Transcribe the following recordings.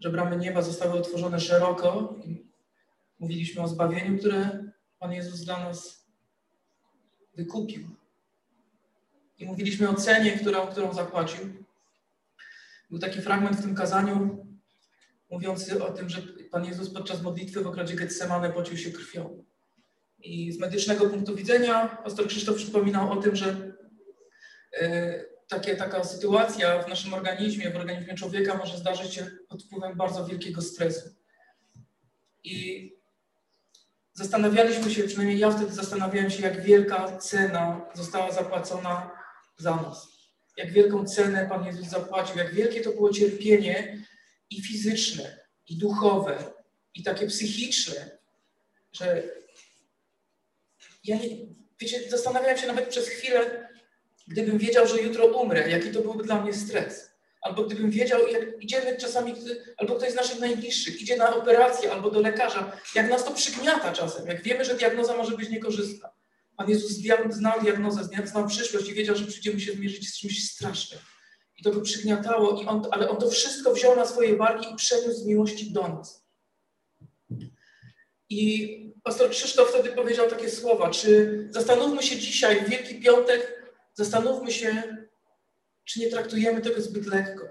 że bramy nieba zostały otworzone szeroko. Mówiliśmy o zbawieniu, które Pan Jezus dla nas wykupił. I mówiliśmy o cenie, którą, którą zapłacił. Był taki fragment w tym kazaniu mówiący o tym, że Pan Jezus podczas modlitwy w ogrodzie Getsemane pocił się krwią. I z medycznego punktu widzenia pastor Krzysztof przypominał o tym, że e, takie, taka sytuacja w naszym organizmie, w organizmie człowieka może zdarzyć się pod wpływem bardzo wielkiego stresu. I zastanawialiśmy się, przynajmniej ja wtedy zastanawiałem się, jak wielka cena została zapłacona za nas. Jak wielką cenę Pan Jezus zapłacił, jak wielkie to było cierpienie i fizyczne, i duchowe, i takie psychiczne, że ja nie, wiecie, zastanawiałem się nawet przez chwilę, gdybym wiedział, że jutro umrę, jaki to byłby dla mnie stres. Albo gdybym wiedział, jak idziemy czasami, albo ktoś z naszych najbliższych idzie na operację albo do lekarza, jak nas to przygniata czasem, jak wiemy, że diagnoza może być niekorzystna. Pan Jezus znał diagnozę, znał przyszłość i wiedział, że przyjdziemy się zmierzyć z czymś strasznym. I to go przygniatało, i on, ale on to wszystko wziął na swoje barki i przeniósł z miłości do nas. I pastor Krzysztof wtedy powiedział takie słowa, czy zastanówmy się dzisiaj, w Wielki Piątek, zastanówmy się, czy nie traktujemy tego zbyt lekko,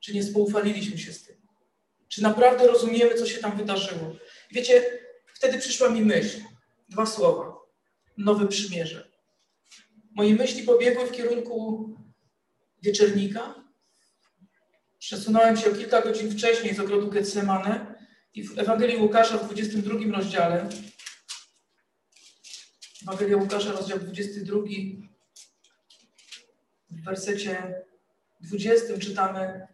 czy nie spoufaliliśmy się z tym, czy naprawdę rozumiemy, co się tam wydarzyło. Wiecie, wtedy przyszła mi myśl, dwa słowa, nowe przymierze. Moje myśli pobiegły w kierunku wieczernika. Przesunąłem się kilka godzin wcześniej z ogrodu Getsemane i w Ewangelii Łukasza w 22 rozdziale, Ewangelia Łukasza, rozdział 22, w wersecie 20 czytamy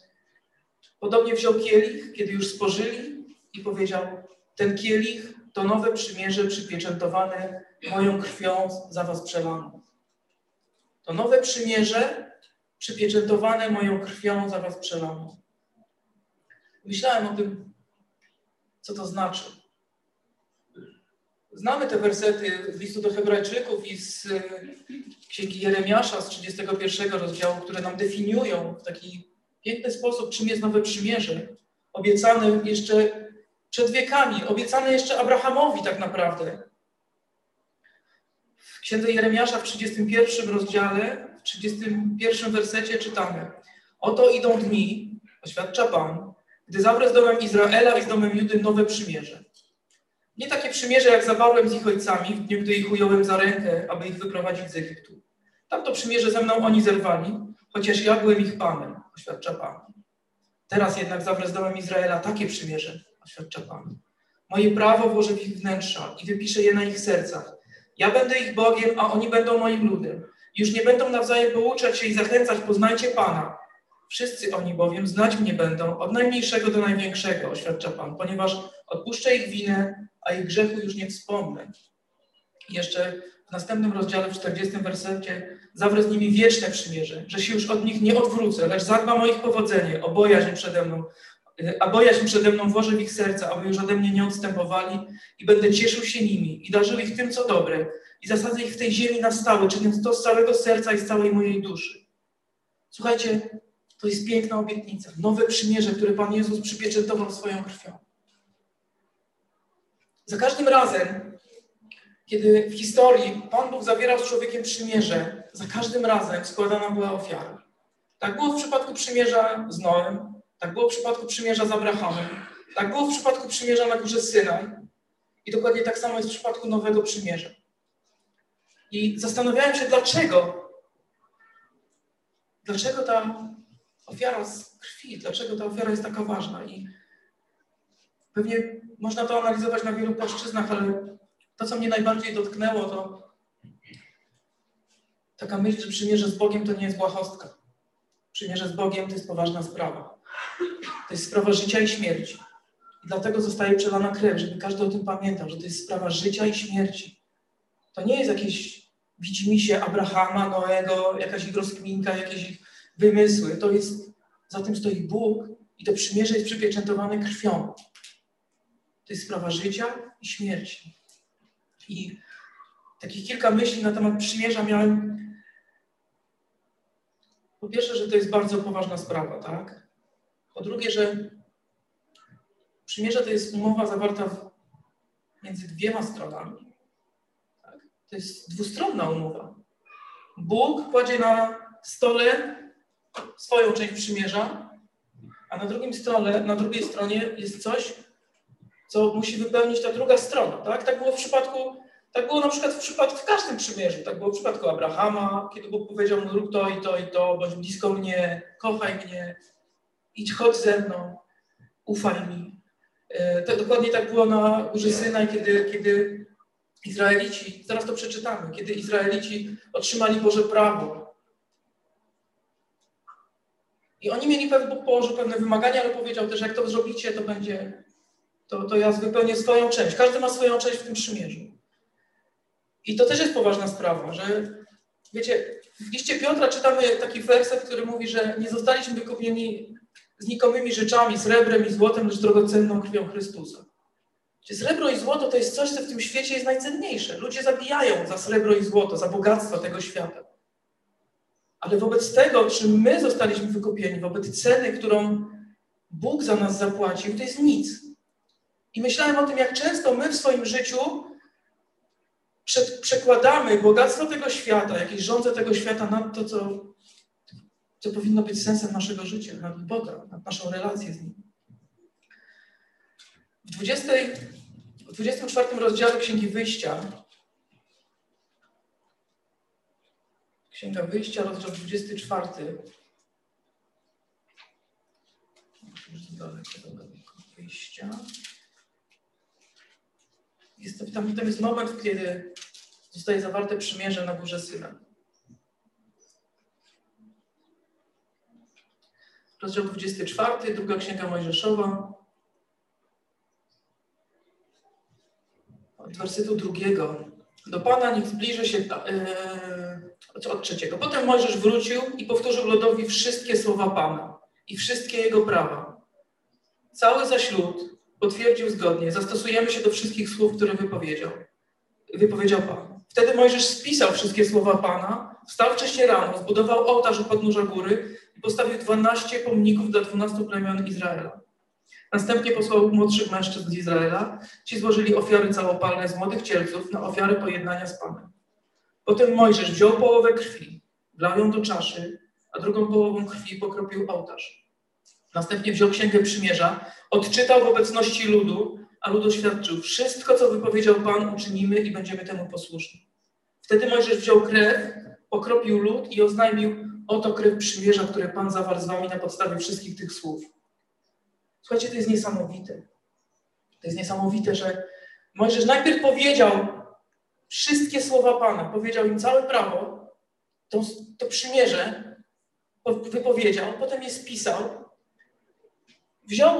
Podobnie wziął kielich, kiedy już spożyli i powiedział ten kielich to nowe przymierze przypieczętowane moją krwią za was przelaną. To nowe przymierze przypieczętowane moją krwią za was przelaną. Myślałem o tym, co to znaczy. Znamy te wersety z listu do Hebrajczyków i z e, księgi Jeremiasza z 31 rozdziału, które nam definiują w taki piękny sposób, czym jest nowe przymierze. Obiecane jeszcze przed wiekami, obiecane jeszcze Abrahamowi tak naprawdę. W księdze Jeremiasza w 31 rozdziale, w 31 wersecie czytamy: Oto idą dni, oświadcza Pan, gdy zawrę z domem Izraela i z domem Judy nowe przymierze. Nie takie przymierze, jak zawarłem z ich ojcami w dniu, gdy ich ująłem za rękę, aby ich wyprowadzić z Egiptu. Tamto przymierze ze mną oni zerwali, chociaż ja byłem ich Panem, oświadcza Pan. Teraz jednak zawrę z domem Izraela takie przymierze, oświadcza Pan. Moje prawo włożę w ich wnętrza i wypiszę je na ich sercach. Ja będę ich Bogiem, a oni będą moim ludem. Już nie będą nawzajem pouczać się i zachęcać, poznajcie Pana. Wszyscy oni bowiem znać mnie będą, od najmniejszego do największego, oświadcza Pan, ponieważ odpuszczę ich winę, a ich grzechu już nie wspomnę. Jeszcze w następnym rozdziale, w 40 wersecie, zawrę z nimi wieczne przymierze, że się już od nich nie odwrócę, lecz zadbam o ich powodzenie, o bojaźń przede mną, a bojaźń przede mną włożę w ich serca, aby już ode mnie nie odstępowali i będę cieszył się nimi i darzył ich tym, co dobre i zasadzę ich w tej ziemi na stałe, czyniąc to z całego serca i z całej mojej duszy. Słuchajcie, to jest piękna obietnica, nowe przymierze, które Pan Jezus przypieczętował swoją krwią. Za każdym razem, kiedy w historii Pan Bóg zawierał z człowiekiem przymierze, za każdym razem składana była ofiara. Tak było w przypadku przymierza z Noem, tak było w przypadku przymierza z Abrahamem, tak było w przypadku przymierza na górze Synaj i dokładnie tak samo jest w przypadku Nowego Przymierza. I zastanawiałem się, dlaczego, dlaczego ta ofiara z krwi, dlaczego ta ofiara jest taka ważna. I pewnie można to analizować na wielu płaszczyznach, ale to, co mnie najbardziej dotknęło, to taka myśl, że przymierze z Bogiem to nie jest błahostka. Przymierze z Bogiem to jest poważna sprawa. To jest sprawa życia i śmierci. I dlatego zostaje przelana krew, żeby każdy o tym pamiętał, że to jest sprawa życia i śmierci. To nie jest jakieś widzimisię Abrahama, Noego, jakaś ich rozkminka, jakieś ich wymysły. To jest, za tym stoi Bóg i to przymierze jest przypieczętowane krwią. To jest sprawa życia i śmierci. I takich kilka myśli na temat przymierza miałem. Po pierwsze, że to jest bardzo poważna sprawa, tak? Po drugie, że przymierze to jest umowa zawarta między dwiema stronami. Tak? To jest dwustronna umowa. Bóg kładzie na stole swoją część przymierza, a na drugim stole, na drugiej stronie jest coś, co musi wypełnić ta druga strona. Tak, tak było w przypadku, tak było na przykład w przypadku w każdym przymierzu. Tak było w przypadku Abrahama, kiedy Bóg powiedział mu rób to i to i to, bądź blisko mnie, kochaj mnie, idź, chodź ze mną, ufaj mi. E, to dokładnie tak było na Górze Synaj, kiedy, kiedy Izraelici, zaraz to przeczytamy, kiedy Izraelici otrzymali Boże prawo. I oni mieli pewne, Bóg położył pewne wymagania, ale powiedział też, jak to zrobicie, to będzie, to, to ja wypełnię swoją część. Każdy ma swoją część w tym przymierzu. I to też jest poważna sprawa, że wiecie, w liście Piotra czytamy taki werset, który mówi, że nie zostaliśmy wykupieni znikomymi rzeczami, srebrem i złotem, lecz drogocenną krwią Chrystusa. Srebro i złoto to jest coś, co w tym świecie jest najcenniejsze. Ludzie zabijają za srebro i złoto, za bogactwo tego świata. Ale wobec tego, czym my zostaliśmy wykupieni, wobec ceny, którą Bóg za nas zapłacił, to jest nic. I myślałem o tym, jak często my w swoim życiu przekładamy bogactwo tego świata, jakieś rządze tego świata nad to, co, co powinno być sensem naszego życia, nad Boga, nad naszą relację z Nim. W, 20, w 24 rozdziale Księgi Wyjścia Księga Wyjścia, rozdział 24. Wyjścia. Jest tam, tam jest moment, kiedy zostaje zawarte przymierze na górze Syna. Rozdział 24, druga księga Mojżeszowa. Od wersetu drugiego. Do Pana niech zbliży się yy, od trzeciego. Potem Mojżesz wrócił i powtórzył ludowi wszystkie słowa Pana i wszystkie jego prawa. Cały zaś lud potwierdził zgodnie, zastosujemy się do wszystkich słów, które wypowiedział. Wypowiedział Pan. Wtedy Mojżesz spisał wszystkie słowa Pana, wstał wcześniej rano, zbudował ołtarz u podnóża góry i postawił 12 pomników dla 12 plemion Izraela. Następnie posłał młodszych mężczyzn z Izraela. Ci złożyli ofiary całopalne z młodych cielców na ofiarę pojednania z Panem. Potem Mojżesz wziął połowę krwi, wlał ją do czaszy, a drugą połową krwi pokropił ołtarz. Następnie wziął księgę przymierza, odczytał w obecności ludu, a lud oświadczył: Wszystko, co wypowiedział Pan, uczynimy i będziemy temu posłuszni. Wtedy Mojżesz wziął krew, pokropił lud i oznajmił: Oto krew przymierza, które Pan zawarł z wami na podstawie wszystkich tych słów. Słuchajcie, to jest niesamowite. To jest niesamowite, że Mojżesz najpierw powiedział wszystkie słowa Pana, powiedział im całe prawo, to, to przymierze wypowiedział, potem je spisał, wziął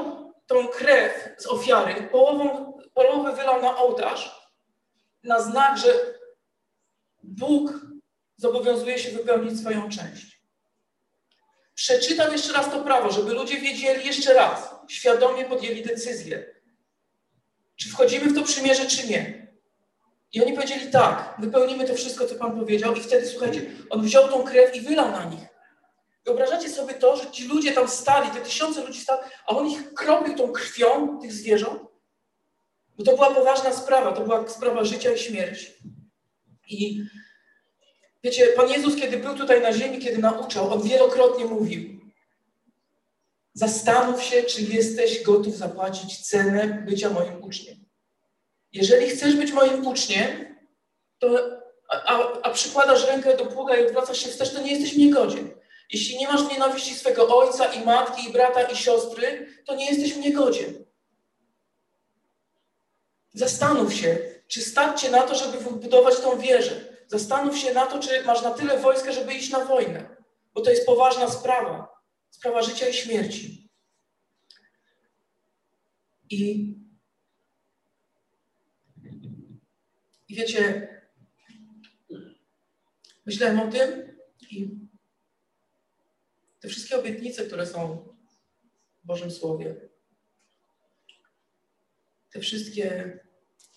tą krew z ofiary, połową, połowę wylał na ołtarz, na znak, że Bóg zobowiązuje się wypełnić swoją część. Przeczytam jeszcze raz to prawo, żeby ludzie wiedzieli jeszcze raz, świadomie podjęli decyzję, czy wchodzimy w to przymierze, czy nie. I oni powiedzieli tak, wypełnimy to wszystko, co Pan powiedział, i wtedy, słuchajcie, on wziął tą krew i wylał na nich. Wyobrażacie sobie to, że ci ludzie tam stali, te tysiące ludzi stali, a on ich kropił tą krwią tych zwierząt? Bo to była poważna sprawa, to była sprawa życia i śmierci. I wiecie, Pan Jezus, kiedy był tutaj na ziemi, kiedy nauczał, on wielokrotnie mówił: Zastanów się, czy jesteś gotów zapłacić cenę bycia moim uczniem. Jeżeli chcesz być moim uczniem, to, a, a przykładasz rękę do pługa i odwracasz się wstecz, to nie jesteś mnie godzien. Jeśli nie masz nienawiści swego ojca i matki, i brata, i siostry, to nie jesteś mnie godzien. Zastanów się, czy stać cię na to, żeby wybudować tą wieżę. Zastanów się na to, czy masz na tyle wojska, żeby iść na wojnę. Bo to jest poważna sprawa. Sprawa życia i śmierci. I, i wiecie, myślałem o tym i te wszystkie obietnice, które są w Bożym Słowie, te wszystkie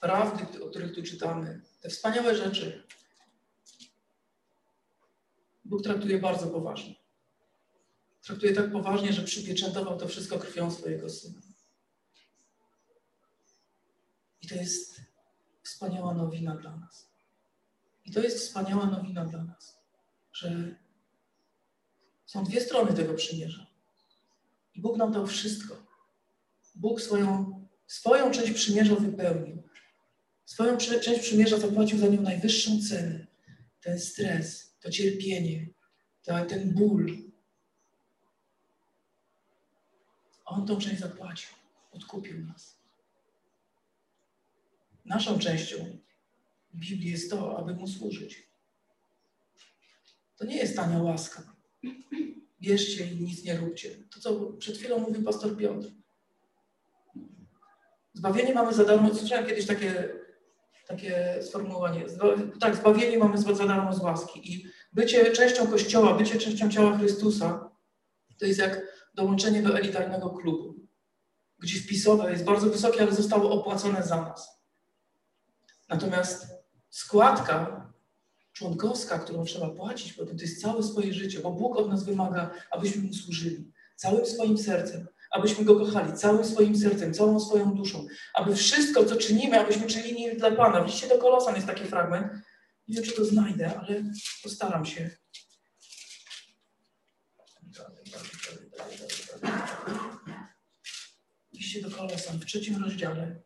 prawdy, o których tu czytamy, te wspaniałe rzeczy, Bóg traktuje bardzo poważnie. Traktuje tak poważnie, że przypieczętował to wszystko krwią swojego Syna. I to jest wspaniała nowina dla nas. I to jest wspaniała nowina dla nas, że są dwie strony tego przymierza. I Bóg nam dał wszystko. Bóg swoją, swoją część przymierza wypełnił. Swoją część przymierza zapłacił za nią najwyższą cenę. Ten stres, to cierpienie, ten ból. On tą część zapłacił. Odkupił nas. Naszą częścią Biblii jest to, aby Mu służyć. To nie jest tania łaska. Bierzcie i nic nie róbcie. To, co przed chwilą mówił pastor Piotr. Zbawienie mamy za darmo. Słyszałem kiedyś takie, takie sformułowanie. Tak, zbawienie mamy za darmo z łaski. I bycie częścią Kościoła, bycie częścią ciała Chrystusa, to jest jak dołączenie do elitarnego klubu, gdzie wpisowe jest bardzo wysokie, ale zostało opłacone za nas. Natomiast składka członkowska, którą trzeba płacić potem, to jest całe swoje życie, bo Bóg od nas wymaga, abyśmy Mu służyli całym swoim sercem, abyśmy Go kochali całym swoim sercem, całą swoją duszą, aby wszystko, co czynimy, abyśmy czynili dla Pana. W liście do Kolosan jest taki fragment, nie wiem, czy to znajdę, ale postaram się. Liście do Kolosan w trzecim rozdziale,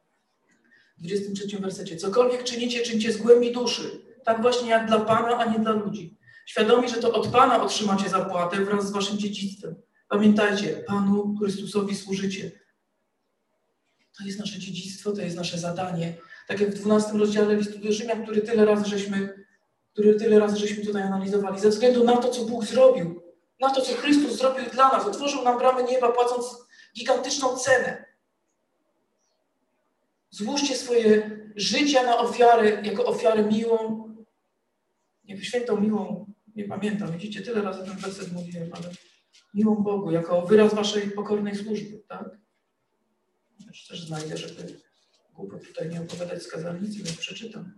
w 23 wersecie. Cokolwiek czynicie, czyńcie z głębi duszy, tak właśnie jak dla Pana, a nie dla ludzi. Świadomi, że to od Pana otrzymacie zapłatę wraz z waszym dziedzictwem. Pamiętajcie, Panu Chrystusowi służycie. To jest nasze dziedzictwo, to jest nasze zadanie. Tak jak w 12 rozdziale listu do Rzymian, który tyle razy żeśmy, który tyle razy żeśmy tutaj analizowali, ze względu na to, co Bóg zrobił, na to, co Chrystus zrobił dla nas, otworzył nam bramy nieba, płacąc gigantyczną cenę. Złóżcie swoje życia na ofiarę, jako ofiarę miłą, nie świętą miłą, nie pamiętam, widzicie, tyle razy ten werset mówiłem, ale miłą Bogu, jako wyraz waszej pokornej służby, tak? Też, też znajdę, żeby głupio tutaj nie opowiadać z kazalnicy, więc przeczytam.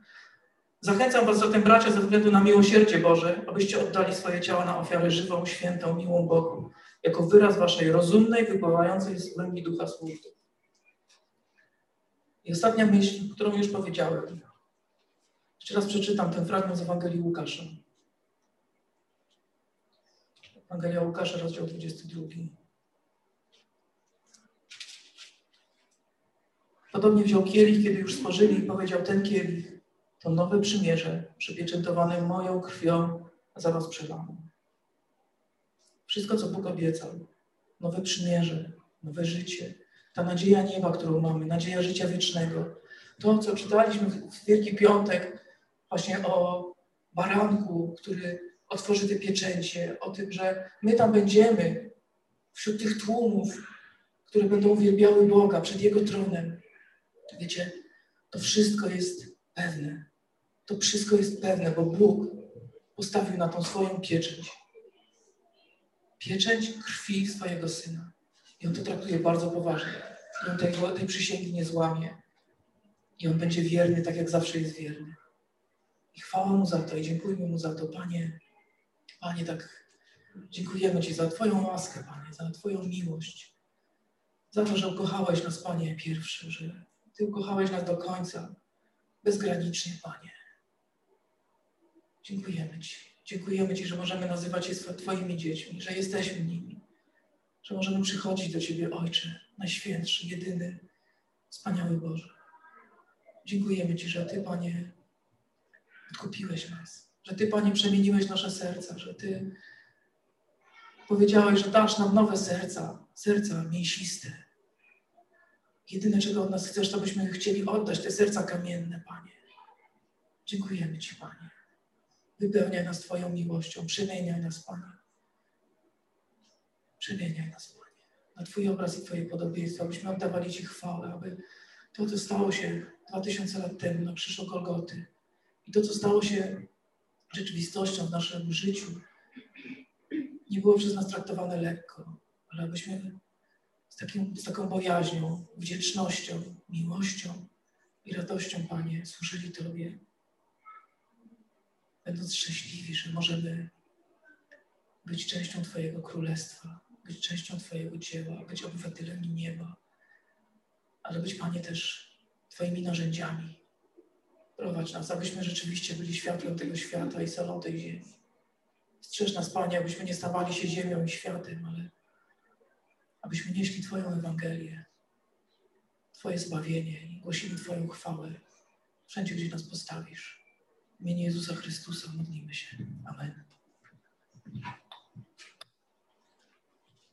Zachęcam was zatem, bracia, ze względu na miłosierdzie Boże, abyście oddali swoje ciała na ofiarę żywą, świętą, miłą Bogu, jako wyraz waszej rozumnej, wypływającej z głębi ducha służby. I ostatnia myśl, którą już powiedziałem. Jeszcze raz przeczytam ten fragment z Ewangelii Łukasza. Ewangelia Łukasza, rozdział 22. Podobnie wziął kielich, kiedy już spożyli i powiedział, ten kielich to nowe przymierze, przypieczętowane moją krwią, za was przelaną. Wszystko, co Bóg obiecał, nowe przymierze, nowe życie, ta nadzieja nieba, którą mamy, nadzieja życia wiecznego. To, co czytaliśmy w Wielki Piątek, właśnie o baranku, który otworzy te pieczęcie, o tym, że my tam będziemy wśród tych tłumów, które będą uwielbiały Boga przed Jego tronem. Wiecie, to wszystko jest pewne. To wszystko jest pewne, bo Bóg postawił na tą swoją pieczęć. Pieczęć krwi swojego Syna. I On to traktuje bardzo poważnie. I On tej, przysięgi nie złamie. I On będzie wierny, tak jak zawsze jest wierny. I chwała Mu za to i dziękujmy Mu za to, Panie. Panie, tak dziękujemy Ci za Twoją łaskę, Panie, za Twoją miłość. Za to, że ukochałeś nas, Panie, pierwszy, że Ty ukochałeś nas do końca, bezgranicznie, Panie. Dziękujemy Ci. Dziękujemy Ci, że możemy nazywać się Twoimi dziećmi, że jesteśmy nimi, że możemy przychodzić do Ciebie, Ojcze, Najświętszy, jedyny, wspaniały Boże. Dziękujemy Ci, że Ty, Panie, odkupiłeś nas, że Ty, Panie, przemieniłeś nasze serca, że Ty powiedziałeś, że dasz nam nowe serca, serca mięsiste. Jedyne, czego od nas chcesz, to byśmy chcieli oddać te serca kamienne, Panie. Dziękujemy Ci, Panie. Wypełniaj nas Twoją miłością, przemieniaj nas, Panie. Przemieniaj nas, Panie. Na Twój obraz i Twoje podobieństwo, abyśmy oddawali Ci chwałę, aby to, co stało się dwa tysiące lat temu na krzyżu Golgoty, i to, co stało się rzeczywistością w naszym życiu, nie było przez nas traktowane lekko, ale abyśmy z, takim, z taką bojaźnią, wdzięcznością, miłością i radością, Panie, służyli Tobie, będąc szczęśliwi, że możemy być częścią Twojego królestwa, być częścią Twojego dzieła, być obywatelami nieba, ale być, Panie, też Twoimi narzędziami. Prowadź nas, abyśmy rzeczywiście byli światłem tego świata i solą tej ziemi. Strzeż nas, Panie, abyśmy nie stawali się ziemią i światem, ale abyśmy nieśli Twoją Ewangelię, Twoje zbawienie i głosili Twoją chwałę wszędzie, gdzie nas postawisz. W imieniu Jezusa Chrystusa modlimy się. Amen.